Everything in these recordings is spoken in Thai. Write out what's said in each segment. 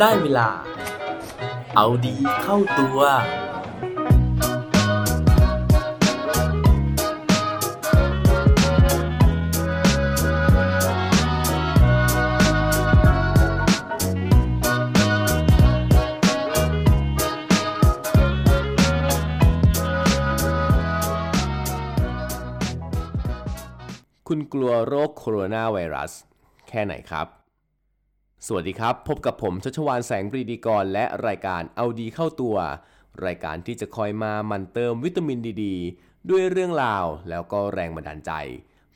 ได้เวลา เอาดีเข้าตัว คุณกลัวโรคโคโรนาไวรัส แค่ไหนครับ สวัสดีครับ พบกับผมชัชวานแสงปรีดีกร และรายการเอาดีเข้าตัว รายการที่จะคอยมามันเติมวิตามินดีดด้วยเรื่องราวแล้วก็แรงบันดาลใจ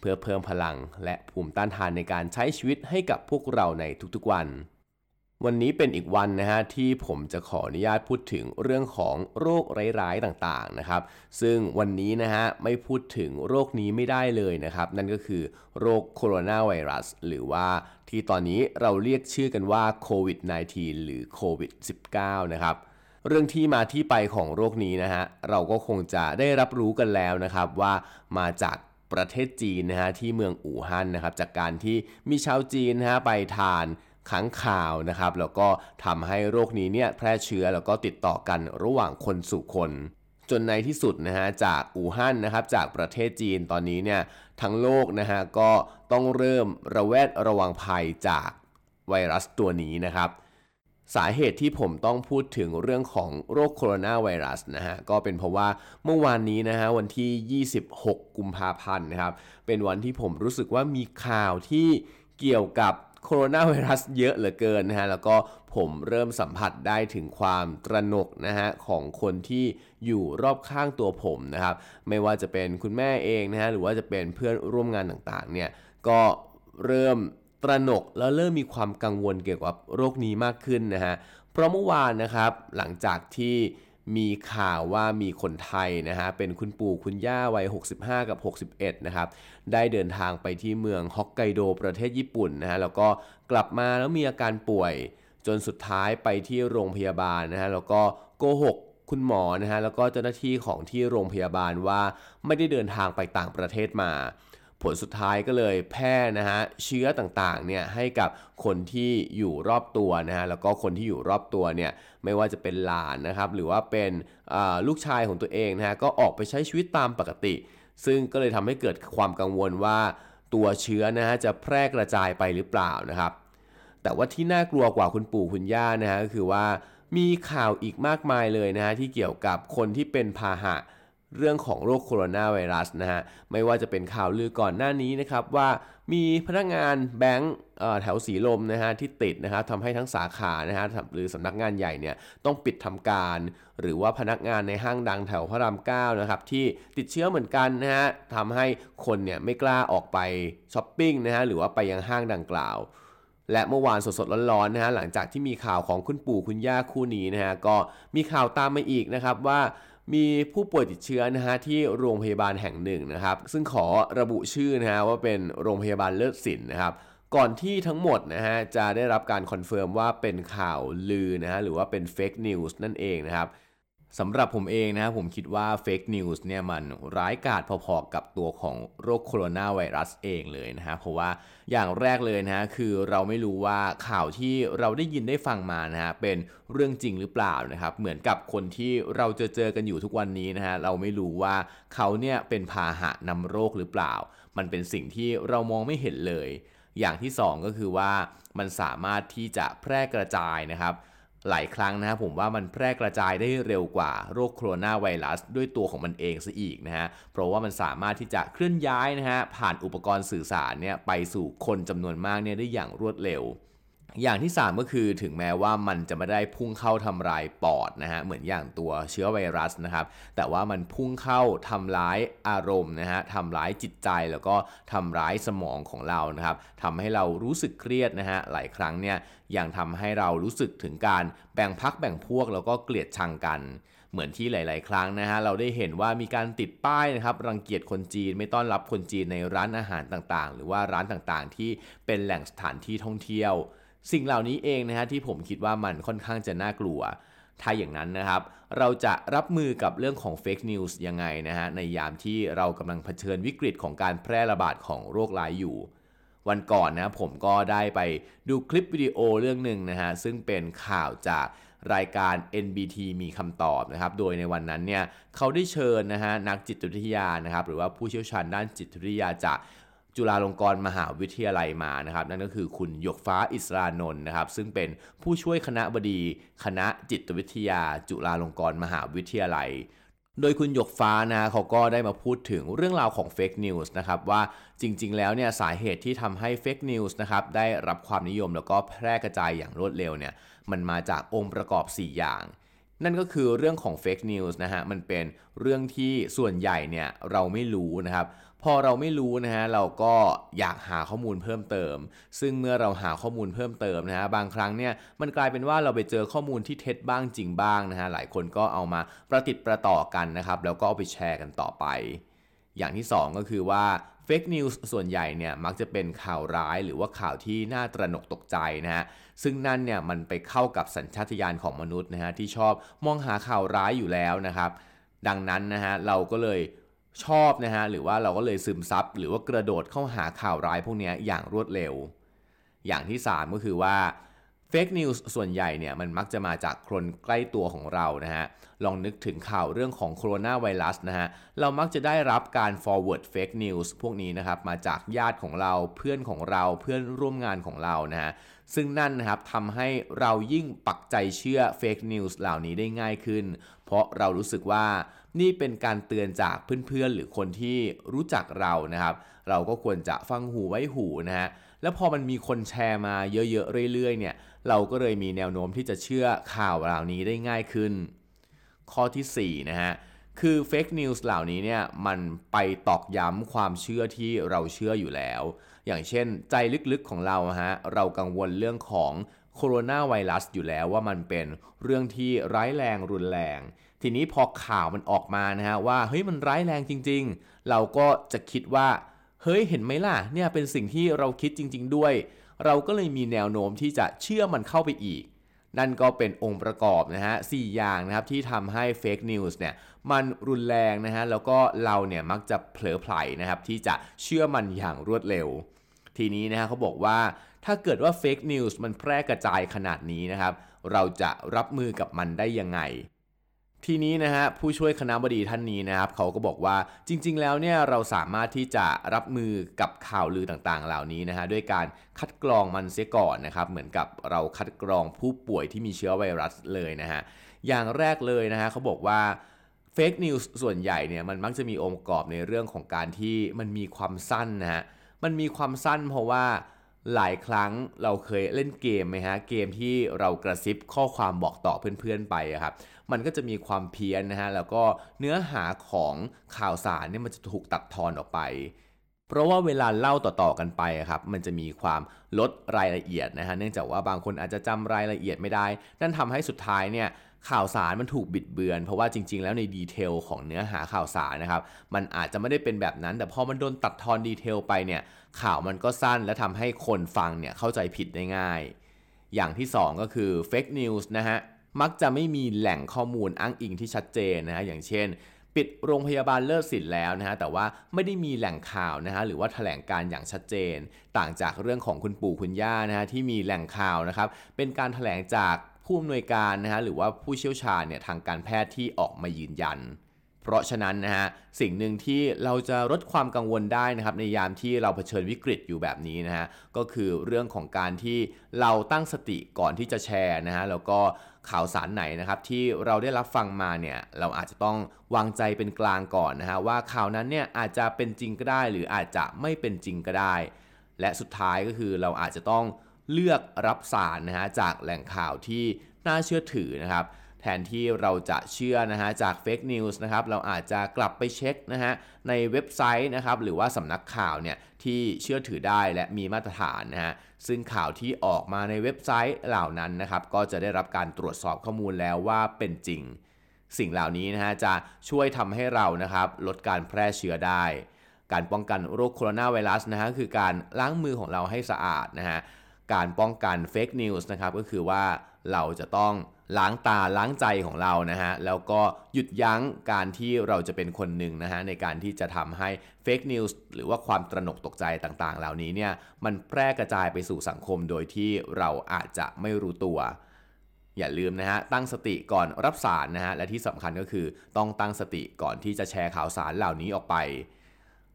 เพื่อเพิ่มพลังและภูมิต้านทานในการใช้ชีวิตให้กับพวกเราในทุกๆวัน วันนี้เป็นอีกวันนะฮะที่ผมจะขออนุญาตพูดถึงเรื่องของโรคร้ายๆต่างๆนะครับ ซึ่งวันนี้นะฮะไม่พูดถึงโรคนี้ไม่ได้เลยนะครับ นั่นก็คือโรคโคโรนาไวรัส หรือว่าที่ตอนนี้เราเรียกชื่อกันว่าโควิด -19 หรือโควิด -19 นะครับเรื่องที่มาที่ไปของโรคนี้นะฮะเราก็คงจะได้รับรู้กันแล้วนะครับว่ามาจากประเทศจีนนะฮะที่เมืองอู่ฮั่นนะครับจากการที่มีชาวจีนนะฮะไปทาน ขังข่าวนะครับ แล้วก็ทำให้โรคนี้เนี่ยแพร่เชื้อแล้วก็ติดต่อกันระหว่างคนสู่คนจนในที่สุดนะฮะจากอู่ฮั่นนะครับจากประเทศจีนตอนนี้เนี่ยทั้งโลกนะฮะก็ต้องเริ่มระแวดระวังภัยจากไวรัสตัวนี้นะครับ สาเหตุที่ผมต้องพูดถึงเรื่องของโรคโคโรนาไวรัสนะฮะก็เป็นเพราะว่าเมื่อวานนี้นะฮะวันที่ 26 กุมภาพันธ์นะครับเป็นวันที่ผมรู้สึกว่ามีข่าวที่เกี่ยวกับ โคโรนาไวรัสเยอะเหลือเกินนะฮะแล้วก็ผมเริ่มสัมผัสได้ถึงความตระหนกนะฮะของคนที่อยู่รอบข้างตัวผมนะครับไม่ว่าจะเป็นคุณแม่เองนะฮะหรือว่าจะเป็นเพื่อนร่วมงานต่างๆเนี่ยก็เริ่มตระหนกแล้วเริ่มมีความกังวลเกี่ยวกับโรคนี้มากขึ้นนะฮะเพราะเมื่อวานนะครับหลังจากที่ มีข่าวว่ามีคนไทยนะฮะเป็นคุณปู่คุณย่าวัย 65 กับ 61 นะครับ ได้เดินทางไปที่เมืองฮอกไกโดประเทศญี่ปุ่นนะฮะแล้วก็กลับมาแล้วมีอาการป่วย จนสุดท้ายไปที่โรงพยาบาลนะฮะแล้วก็โกหกคุณหมอนะฮะแล้วก็เจ้าหน้าที่ของที่โรงพยาบาลว่าไม่ได้เดินทางไปต่างประเทศมา ผลสุดท้ายก็เลยแพร่นะฮะเชื้อต่างๆเนี่ยให้กับคนที่อยู่รอบตัวนะฮะแล้วก็คนที่อยู่รอบตัวเนี่ยไม่ว่าจะเป็นหลานนะครับหรือว่าเป็นลูกชายของตัวเองนะฮะก็ออกไปใช้ชีวิตตามปกติ ซึ่งก็เลยทำให้เกิดความกังวลว่าตัวเชื้อนะฮะจะแพร่กระจายไปหรือเปล่านะครับ แต่ว่าที่น่ากลัวกว่าคุณปู่คุณย่านะฮะก็คือว่ามีข่าวอีกมากมายเลยนะฮะที่เกี่ยวกับคนที่เป็นพาหะ เรื่องของโรคโคโรนาไวรัสนะฮะไม่ว่าจะเป็นข่าวลือก่อนหน้านี้นะครับว่ามีพนักงานแบงก์แถวสีลมนะฮะที่ติดนะครับทำให้ทั้งสาขานะฮะหรือสำนักงานใหญ่เนี่ยต้องปิดทำการ หรือว่าพนักงานในห้างดังแถวพระราม9นะครับที่ติดเชื้อเหมือนกันนะฮะทำให้คนเนี่ยไม่กล้าออกไปช้อปปิ้งนะฮะหรือว่าไปยังห้างดังกล่าวและเมื่อวานสดๆร้อนๆนะฮะหลังจากที่มีข่าวของคุณปู่คุณย่าคู่นี้นะฮะก็มีข่าวตามมาอีกนะครับว่า มีผู้ป่วยติดเชื้อนะฮะที่โรงพยาบาลแห่งหนึ่งนะครับ ซึ่งขอระบุชื่อนะฮะว่าเป็นโรงพยาบาลเลิศศิลป์นะครับ ก่อนที่ทั้งหมดนะฮะจะได้รับการ confirm ว่าเป็นข่าวลือนะฮะหรือว่าเป็น fake news นั่นเองนะครับ สำหรับผมเองนะผมคิดว่า fake news เนี่ยมันร้ายกาจพอๆกับตัวของโรคโคโรนาไวรัสเองเลยนะฮะเพราะว่าอย่างแรกเลยนะฮะคือเราไม่รู้ว่าข่าวที่เราได้ยินได้ฟังมานะฮะเป็นเรื่องจริงหรือเปล่านะครับเหมือนกับคนที่เราเจอเจอกันอยู่ทุกวันนี้นะฮะเราไม่รู้ว่าเขาเนี่ยเป็นพาหะนำโรคหรือเปล่า มันเป็นสิ่งที่เรามองไม่เห็นเลย อย่างที่ 2 ก็คือว่ามันสามารถที่จะแพร่กระจายนะครับ หลายครั้งนะครับผมว่ามันแพร่กระจายได้เร็วกว่าโรคโคโรนาไวรัสด้วยตัวของมันเองซะอีกนะฮะเพราะว่ามันสามารถที่จะเคลื่อนย้ายนะฮะผ่านอุปกรณ์สื่อสารเนี่ยไปสู่คนจำนวนมากเนี่ยได้อย่างรวดเร็ว อย่างที่ 3 ก็คือถึงแม้ว่ามันจะไม่ได้พุ่งเข้าทำลายปอดนะฮะเหมือนอย่างตัวเชื้อไวรัสนะครับแต่ว่ามันพุ่งเข้าทำร้ายอารมณ์นะฮะทำร้ายจิตใจแล้วก็ทำร้ายสมองของเรานะครับทำให้เรารู้สึกเครียดนะฮะหลายครั้งเนี่ยยังทำให้เรารู้สึกถึงการแบ่งพักแบ่งพวกแล้วก็เกลียดชังกัน เหมือนที่หลาย ๆ ครั้งนะฮะเราได้เห็นว่ามีการติดป้ายนะครับรังเกียจคนจีนไม่ต้อนรับคนจีนในร้านอาหารต่างๆ หรือว่าร้านต่างๆ ที่เป็นแหล่งสถานที่ท่องเที่ยว สิ่งเหล่านี้เองนะฮะที่ผมคิดว่ามันค่อนข้างจะน่ากลัว ถ้าอย่างนั้นนะครับ เราจะรับมือกับเรื่องของเฟกนิวส์ยังไงนะฮะในยามที่เรากำลังเผชิญวิกฤตของการแพร่ระบาดของโรคร้ายอยู่วันก่อนนะผมก็ได้ไปดูคลิปวิดีโอเรื่องหนึ่งนะฮะซึ่งเป็นข่าวจากรายการ NBT มีคำตอบนะครับ โดยในวันนั้นเนี่ยเขาได้เชิญนะฮะนักจิตวิทยานะครับ หรือว่าผู้เชี่ยวชาญด้านจิตวิทยาจาก จุฬาลงกรณ์มหาวิทยาลัยมานะครับ นั่นก็คือคุณหยกฟ้าอิสรานนท์นะครับ ซึ่งเป็นผู้ช่วยคณะบดี คณะจิตวิทยา จุฬาลงกรณ์มหาวิทยาลัย โดยคุณหยกฟ้านะเขาก็ได้มาพูดถึงเรื่องราวของเฟกนิวส์นะครับว่าจริง ๆ แล้วเนี่ยสาเหตุที่ทำให้ fake news นะครับได้รับความนิยมแล้วก็แพร่กระจายอย่างรวดเร็วเนี่ยมันมาจากองค์ประกอบ 4 อย่าง นั่นก็คือเรื่องของ fake news นะฮะมันเป็นเรื่องที่ส่วนใหญ่เนี่ยเราไม่รู้นะครับ พอเราไม่รู้นะฮะเราก็อยากหาข้อมูลเพิ่มเติม ซึ่งเมื่อเราหาข้อมูลเพิ่มเติมนะฮะบางครั้งเนี่ยมันกลายเป็นว่าเราไปเจอข้อมูลที่เท็จบ้างจริงบ้างนะฮะหลายคนก็เอามาประติดประต่อกันนะครับแล้วก็เอาไปแชร์กันต่อไป อย่างที่ 2 ก็คือว่า fake news ส่วนใหญ่เนี่ยมักจะเป็นข่าวร้ายหรือว่าข่าวที่น่าตระหนกตกใจนะฮะซึ่งนั่นเนี่ยมันไปเข้ากับสัญชาตญาณของมนุษย์นะฮะที่ชอบมองหาข่าวร้ายอยู่แล้วนะครับ ดังนั้นนะฮะเราก็เลยชอบนะฮะหรือว่าเราก็เลยซึมซับหรือว่ากระโดดเข้าหาข่าวร้ายพวกนี้อย่างรวดเร็ว อย่างที่ 3 ก็คือว่า fake news ส่วนใหญ่เนี่ยมันมักจะมาจากคนใกล้ตัวของเรานะฮะ ลองนึกถึงข่าวเรื่องของโคโรนาไวรัสนะฮะ เรามักจะได้รับการ forward fake news พวกนี้นะครับ มาจากญาติของเราเพื่อนของเราเพื่อนร่วมงานของเรานะฮะ ซึ่งนั่นนะครับทำให้เรายิ่งปักใจเชื่อ fake news เหล่านี้ได้ง่ายขึ้น เพราะเรารู้สึกว่านี่เป็นการเตือนจากเพื่อนๆ หรือคนที่รู้จักเรานะครับ เราก็ควรจะฟังหูไว้หูนะฮะ แล้วพอมันมีคนแชร์มาเยอะๆเรื่อยๆเนี่ย เราก็เลยมีแนวโน้มที่จะเชื่อข่าวเหล่านี้ได้ง่ายขึ้น ข้อที่4นะฮะคือ fake news เหล่านี้เนี่ยมันไปตอกย้ำความเชื่อที่เราเชื่ออยู่แล้ว อย่างเช่นใจลึกๆของเราฮะเรากังวลเรื่องของโคโรนาไวรัสอยู่แล้วว่ามันเป็นเรื่องที่ร้ายแรงรุนแรง ทีนี้พอข่าวมันออกมานะฮะว่าเฮ้ยมันร้ายแรงจริง ๆ เราก็จะคิดว่า เฮ้ยเห็นไหมล่ะเนี่ยเป็นสิ่งที่เราคิดจริง ๆ ด้วย เราก็เลยมีแนวโน้มที่จะเชื่อมันเข้าไปอีก นั่นก็เป็นองค์ประกอบนะฮะสอย่างนะครับที่ทำให้เฟกนิวส์เนี่ยมันรุนแรงนะฮะแล้วก็เราเนี่ยมักจะเผลอไผลนะครับที่จะเชื่อมันอย่างรวดเร็ว ทีนี้นะฮะเขาบอกว่าถ้าเกิดว่าเฟกนิวส์มันแพร่กระจายขนาดนี้นะครับเราจะรับมือกับมันได้ยังไง ทีนี้นะฮะผู้ช่วยคณะบดีท่านนี้นะครับเขาก็บอกว่าจริง ๆ แล้วเนี่ยเราสามารถที่จะรับมือกับข่าวลือต่างๆ เหล่านี้นะฮะด้วยการคัดกรองมันเสียก่อนนะครับเหมือนกับเราคัดกรองผู้ป่วยที่มีเชื้อไวรัสเลยนะฮะอย่างแรกเลยนะฮะเขาบอกว่าเฟกนิวส์ส่วนใหญ่เนี่ยมันมักจะมีองค์ประกอบในเรื่องของการที่มันมีความสั้นนะฮะมันมีความสั้นเพราะว่า หลายครั้งเราเคยเล่นเกมไหมฮะเกมที่เรากระซิบข้อความบอกต่อเพื่อนๆไปครับมันก็จะมีความเพี้ยนนะฮะแล้วก็เนื้อหาของข่าวสารเนี่ยมันจะถูกตัดทอนออกไป เพราะว่าเวลาเล่าต่อๆกันไปครับมันจะมีความลดรายละเอียดนะฮะเนื่องจากว่าบางคนอาจจะจำรายละเอียดไม่ได้ นั่นทำให้สุดท้ายเนี่ย ข่าวสารมันถูกบิดเบือน เพราะว่าจริง ๆ แล้วใน detail ของเนื้อหาข่าวสารนะครับ มันอาจจะไม่ได้เป็นแบบนั้น แต่พอมันโดนตัดทอน detail ไปเนี่ย ข่าวมันก็สั้นและทำให้คนฟังเนี่ยเข้าใจผิดได้ง่าย อย่างที่ 2 ก็คือ fake news นะฮะ มักจะไม่มีแหล่งข้อมูลอ้างอิงที่ชัดเจนนะฮะ อย่างเช่น ปิดโรงพยาบาลเลิศสิทธิ์แล้วนะฮะ แต่ว่าไม่ได้มีแหล่งข่าวนะฮะ หรือว่าแถลงการอย่างชัดเจน ต่างจากเรื่องของคุณปู่คุณย่านะฮะที่มีแหล่งข่าวนะครับ เป็นการแถลงจาก ผู้อำนวยการนะฮะหรือว่าผู้เชี่ยวชาญเนี่ยทางการแพทย์ที่ออกมายืนยัน เพราะฉะนั้นนะฮะสิ่งหนึ่งที่เราจะลดความกังวลได้นะครับในยามที่เราเผชิญวิกฤตอยู่แบบนี้นะฮะก็คือเรื่องของการที่เราตั้งสติก่อนที่จะแชร์นะฮะแล้วก็ข่าวสารไหนนะครับที่เราได้รับฟังมาเนี่ยเราอาจจะต้องวางใจเป็นกลางก่อนนะฮะว่าข่าวนั้นเนี่ยอาจจะเป็นจริงก็ได้ หรืออาจจะไม่เป็นจริงก็ได้ และสุดท้ายก็คือเราอาจจะต้อง เลือกรับสารนะฮะจากแหล่งข่าวที่น่าเชื่อถือนะครับแทนที่เราจะเชื่อนะฮะจากเฟกนิวส์นะครับเราอาจจะกลับไปเช็คนะฮะในเว็บไซต์นะครับหรือว่าสำนักข่าวเนี่ยที่เชื่อถือได้และมีมาตรฐานนะฮะซึ่งข่าวที่ออกมาในเว็บไซต์เหล่านั้นนะครับก็จะได้รับการตรวจสอบข้อมูลแล้วว่าเป็นจริง สิ่งเหล่านี้นะฮะจะช่วยทำให้เรานะครับลดการแพร่เชื้อได้ การป้องกันโรคโคโรนาไวรัสนะฮะคือการล้างมือของเราให้สะอาดนะฮะ การป้องกัน fake news นะครับก็คือว่าเราจะต้องล้างตาล้างใจของเรานะฮะแล้วก็หยุดยั้งการที่เราจะเป็นคนหนึ่งนะฮะในการที่จะทำให้เฟกนิวส์หรือว่าความตระหนกตกใจต่างๆ เหล่านี้เนี่ยมันแพร่กระจายไปสู่สังคมโดยที่เราอาจจะไม่รู้ตัว อย่าลืมนะฮะตั้งสติก่อนรับสารนะฮะและที่สำคัญก็คือต้องตั้งสติก่อนที่จะแชร์ข่าวสารเหล่านี้ออกไป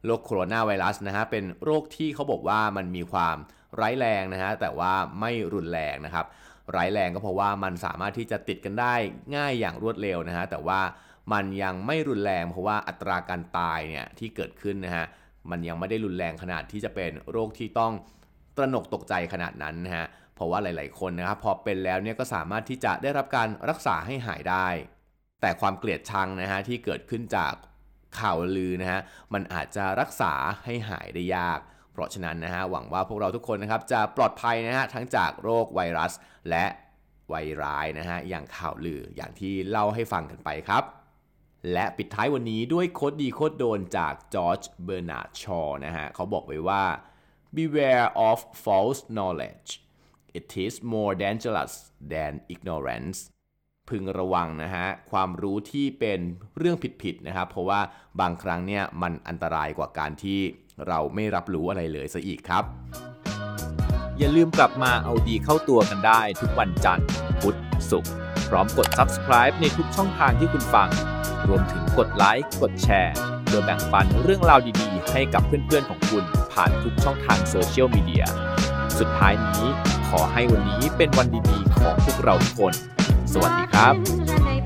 โรคโคโรนาไวรัสนะฮะเป็นโรคที่เขาบอกว่ามันมีความ ร้ายแรงนะฮะแต่ว่าไม่รุนแรงนะครับ ร้ายแรงก็เพราะว่ามันสามารถที่จะติดกันได้ง่ายอย่างรวดเร็วนะฮะแต่ว่ามันยังไม่รุนแรงเพราะว่าอัตราการตายเนี่ยที่เกิดขึ้นนะฮะมันยังไม่ได้รุนแรงขนาดที่จะเป็นโรคที่ต้องตระหนกตกใจขนาดนั้นนะฮะเพราะว่าหลาย ๆ คนนะครับพอเป็นแล้วเนี่ยก็สามารถที่จะได้รับการรักษาให้หายได้ แต่ความเกลียดชังนะฮะที่เกิดขึ้นจากข่าวลือนะฮะมันอาจจะรักษาให้หายได้ยาก เพราะฉะนั้นนะฮะหวังว่าพวกเราทุกคนนะครับจะปลอดภัยนะฮะทั้งจากโรคไวรัส และไวรัสร้ายนะฮะอย่างข่าวลืออย่างที่เล่าให้ฟังกันไปครับ และปิดท้ายวันนี้ด้วย quote ดี quote โดนจากจอร์จเบอร์นาร์ดชอนะฮะเขาบอกไว้ว่า beware of false knowledge it is more dangerous than ignorance พึงระวังนะฮะความรู้ที่เป็นเรื่องผิดๆนะครับ เพราะว่าบางครั้งเนี่ยมันอันตรายกว่าการที่ เราไม่รับรู้อะไรเลยซะอีกครับ อย่าลืมกลับมาเอาดีเข้าตัวกันได้ทุกวันจันทร์พุธศุกร์พร้อมกด subscribe ในทุกช่องทางที่คุณฟัง รวมถึงกดไลค์กดแชร์เพื่อแบ่งปันเรื่องราวดีๆ ให้กับเพื่อนๆของคุณผ่านทุกช่องทางโซเชียลมีเดียสุดท้ายนี้ขอให้วันนี้เป็นวันดีๆของพวกเราทุกคน สวัสดีครับ